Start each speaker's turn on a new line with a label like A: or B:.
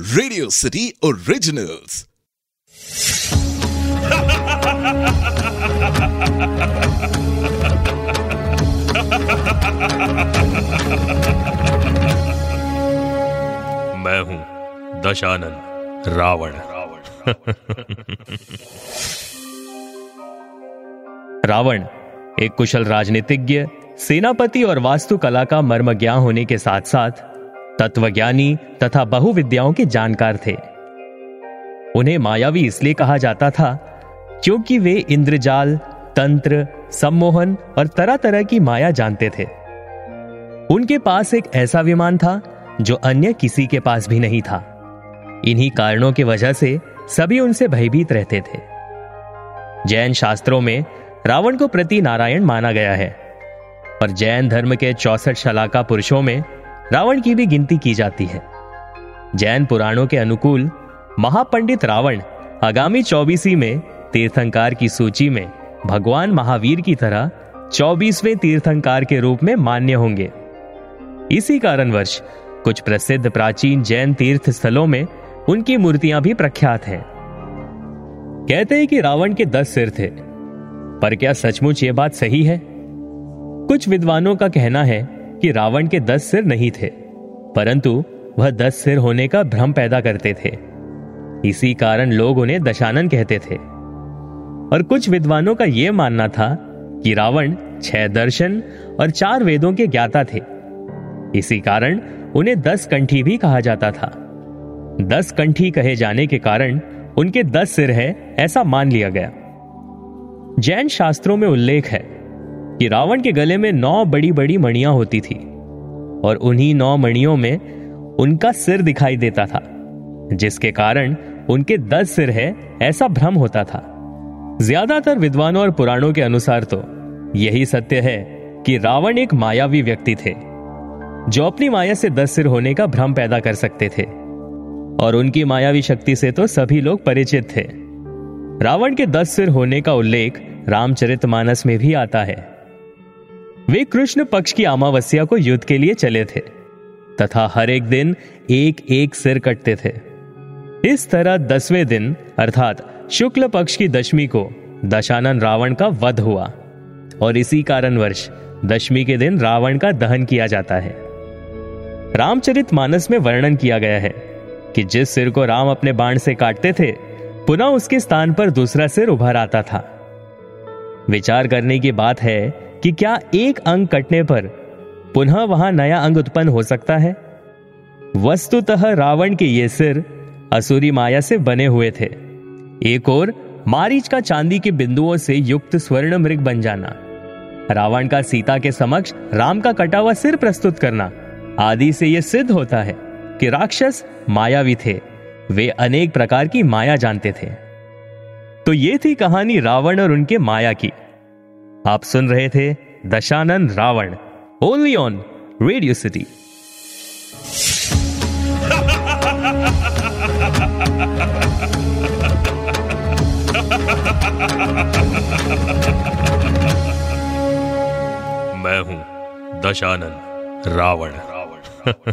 A: Radio city originals
B: मैं हूँ दशानन रावण।
C: रावण, एक कुशल राजनीतिज्ञ, सेनापति और वास्तुकला का मर्मज्ञा होने के साथ साथ तत्वज्ञानी तथा बहुविद्याओं के जानकार थे। उन्हें मायावी इसलिए कहा जाता था क्योंकि वे इंद्रजाल, तंत्र, सम्मोहन और तरह तरह की माया जानते थे। उनके पास एक ऐसा विमान था जो अन्य किसी के पास भी नहीं था। इन्हीं कारणों की वजह से सभी उनसे भयभीत रहते थे। जैन शास्त्रों में रावण को प्रति नारायण माना गया है। और जैन धर्म के चौसठ शलाका पुरुषों में रावण की भी गिनती की जाती है। जैन पुराणों के अनुकूल महापंडित रावण आगामी चौबीसी में तीर्थंकार की सूची में भगवान महावीर की तरह चौबीसवें तीर्थंकार के रूप में मान्य होंगे। इसी कारणवश कुछ प्रसिद्ध प्राचीन जैन तीर्थ स्थलों में उनकी मूर्तियाँ भी प्रख्यात हैं। कहते हैं कि रावण के दस सिर थे, पर क्या सचमुच ये बात सही है? कुछ विद्वानों का कहना है कि रावण के दस सिर नहीं थे, परंतु वह दस सिर होने का भ्रम पैदा करते थे। इसी कारण लोग उन्हें दशानन कहते थे। और कुछ विद्वानों का यह मानना था कि रावण छह दर्शन और चार वेदों के ज्ञाता थे। इसी कारण उन्हें दस कंठी भी कहा जाता था। दस कंठी कहे जाने के कारण उनके दस सिर है ऐसा मान लिया गया। जैन शास्त्रों में उल्लेख है कि रावण के गले में नौ बड़ी बड़ी मणियाँ होती थी, और उन्हीं नौ मणियों में उनका सिर दिखाई देता था, जिसके कारण उनके दस सिर है ऐसा भ्रम होता था। ज़्यादातर विद्वानों और पुराणों के अनुसार तो यही सत्य है कि रावण एक मायावी व्यक्ति थे, जो अपनी माया से दस सिर होने का भ्रम पैदा कर सकते थे, और उनकी मायावी शक्ति से तो सभी लोग परिचित थे। रावण के दस सिर होने का उल्लेख रामचरितमानस में भी आता है। वे कृष्ण पक्ष की अमावस्या को युद्ध के लिए चले थे, तथा हर एक दिन एक एक सिर कटते थे। इस तरह दसवें दिन, अर्थात शुक्ल पक्ष की दशमी को, दशानन रावण का वध हुआ, और इसी कारणवश दशमी के दिन रावण का दहन किया जाता है। रामचरित मानस में वर्णन किया गया है कि जिस सिर को राम अपने बाण से काटते थे, पुनः उसके स्थान पर दूसरा सिर उभर आता था। विचार करने की बात है कि क्या एक अंग कटने पर पुनः वहाँ नया अंग उत्पन्न हो सकता है? वस्तुतः रावण के ये सिर असुरी माया से बने हुए थे। एक और मारीच का चांदी के बिंदुओं से युक्त स्वर्ण मृग बन जाना, रावण का सीता के समक्ष राम का कटा हुआ सिर प्रस्तुत करना, आदि से यह सिद्ध होता है कि राक्षस मायावी थे। वे अनेक प्रकार की माया जानते थे। तो ये थी कहानी रावण और उनके माया की। आप सुन रहे थे Dashanand Ravan only on Radio City
B: मैं हूँ दशानंद रावण रावण।